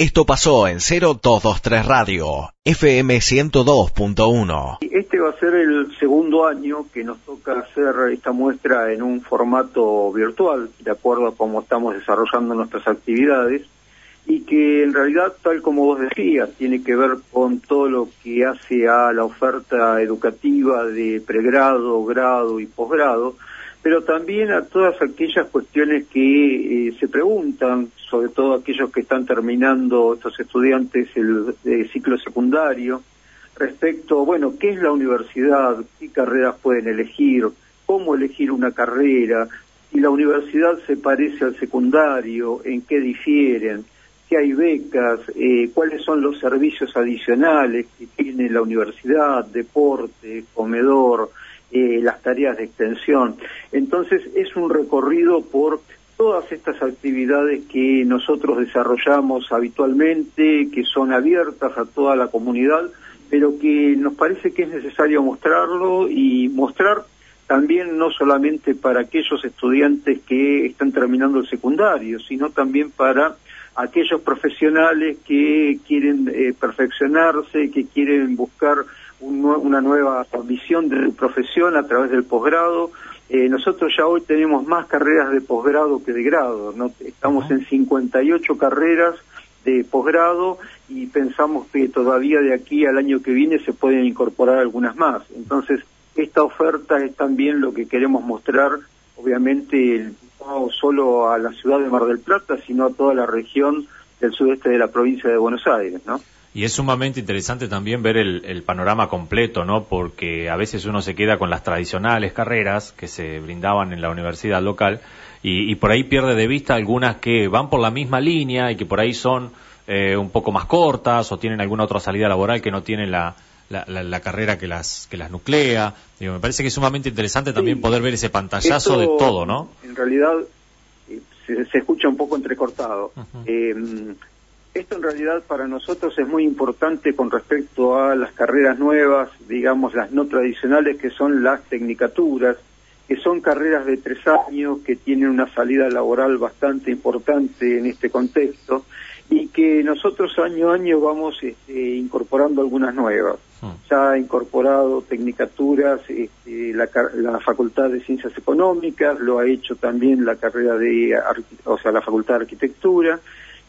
Esto pasó en 0223 Radio, FM 102.1. Este va a ser el segundo año que nos toca hacer esta muestra en un formato virtual, de acuerdo a cómo estamos desarrollando nuestras actividades, y que en realidad, tal como vos decías, tiene que ver con todo lo que hace a la oferta educativa de pregrado, grado y posgrado, pero también a todas aquellas cuestiones que eh, se preguntan, sobre todo aquellos que están terminando, estos estudiantes, el, ciclo secundario, respecto, bueno, ¿qué es la universidad? ¿Qué carreras pueden elegir? ¿Cómo elegir una carrera? Si la universidad se parece al secundario, ¿en qué difieren? ¿Qué hay becas? Eh, ¿Cuáles son los servicios adicionales que tiene la universidad? Deporte, comedor, eh, las tareas de extensión. Entonces es un recorrido por todas estas actividades que nosotros desarrollamos habitualmente, que son abiertas a toda la comunidad, pero que nos parece que es necesario mostrarlo y mostrar también no solamente para aquellos estudiantes que están terminando el secundario, sino también para aquellos profesionales que quieren eh, perfeccionarse, que quieren buscar una nueva visión de profesión a través del posgrado. Eh, nosotros ya hoy tenemos más carreras de posgrado que de grado, ¿no? estamos en 58 carreras de posgrado y pensamos que todavía de aquí al año que viene se pueden incorporar algunas más. Entonces, esta oferta es también lo que queremos mostrar, obviamente, no solo a la ciudad de Mar del Plata, sino a toda la región del sudeste de la provincia de Buenos Aires, ¿no? Y es sumamente interesante también ver el, panorama completo, ¿no? Porque a veces uno se queda con las tradicionales carreras que se brindaban en la universidad local y, por ahí pierde de vista algunas que van por la misma línea y que por ahí son eh, un poco más cortas o tienen alguna otra salida laboral que no tienen la, la, carrera que las que las nuclea. Digo, me parece que es sumamente interesante también poder ver ese pantallazo de todo, ¿no? En realidad eh, se, escucha un poco entrecortado. Esto en realidad para nosotros es muy importante con respecto a las carreras nuevas, digamos las no tradicionales que son las tecnicaturas, que son carreras de tres años que tienen una salida laboral bastante importante en este contexto y que nosotros año a año vamos este, incorporando algunas nuevas. Hmm. Ya ha incorporado tecnicaturas este, la, la, Facultad de Ciencias Económicas, lo ha hecho también la carrera de, o sea, la Facultad de Arquitectura,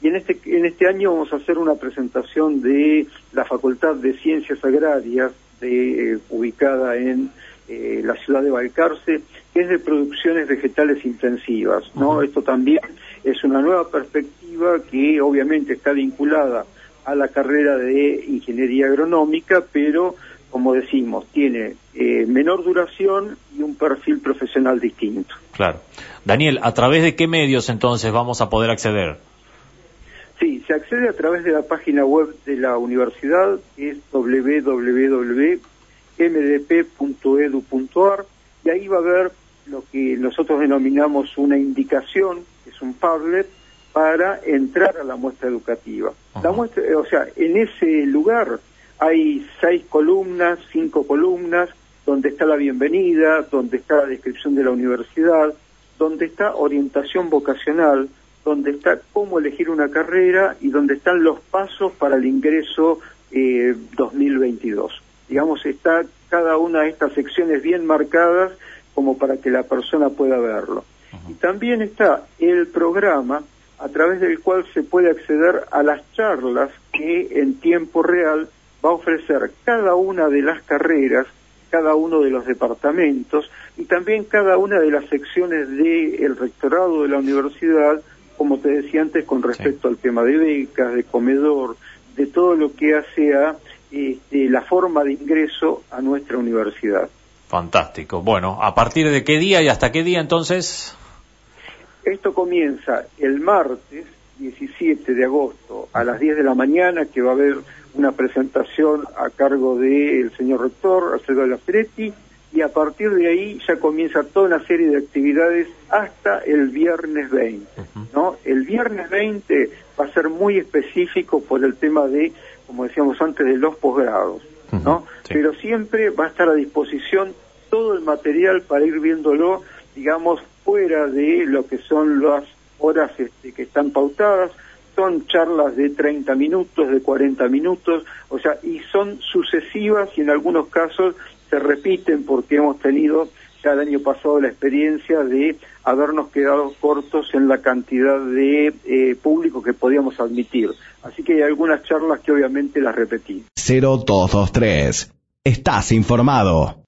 y en este, en este año vamos a hacer una presentación de la Facultad de Ciencias Agrarias, de, eh, ubicada en eh, la ciudad de Balcarce, que es de producciones vegetales intensivas. ¿no? Esto también es una nueva perspectiva que obviamente está vinculada a la carrera de ingeniería agronómica, pero como decimos, tiene eh, menor duración y un perfil profesional distinto. Claro. Daniel, ¿a través de qué medios entonces vamos a poder acceder? Sí, se accede a través de la página web de la universidad, que es www.mdp.edu.ar, y ahí va a haber lo que nosotros denominamos una indicación, que es un Padlet, para entrar a la muestra educativa. La muestra, o sea, en ese lugar hay seis columnas, cinco columnas, donde está la bienvenida, donde está la descripción de la universidad, donde está orientación vocacional, donde está cómo elegir una carrera y donde están los pasos para el ingreso eh, 2022. Digamos, está cada una de estas secciones bien marcadas como para que la persona pueda verlo. Y también está el programa a través del cual se puede acceder a las charlas que en tiempo real va a ofrecer cada una de las carreras, cada uno de los departamentos y también cada una de las secciones del rectorado de la universidad como te decía antes, con respecto al tema de becas, de comedor, de todo lo que hace a este, la forma de ingreso a nuestra universidad. Fantástico. Bueno, ¿a partir de qué día y hasta qué día entonces? Esto comienza el martes 17 de agosto a las 10 de la mañana, que va a haber una presentación a cargo del señor rector, Alfredo Laferetti, y a partir de ahí ya comienza toda una serie de actividades hasta el viernes 20, ¿no? El viernes 20 va a ser muy específico por el tema de, como decíamos antes, de los posgrados, ¿no? Pero siempre va a estar a disposición todo el material para ir viéndolo, digamos, fuera de lo que son las horas este, que están pautadas, son charlas de 30 minutos, de 40 minutos, o sea, y son sucesivas y en algunos casos se repiten porque hemos tenido ya el año pasado la experiencia de habernos quedado cortos en la cantidad de eh, público que podíamos admitir. Así que hay algunas charlas que obviamente las repetí. 0223. Estás informado.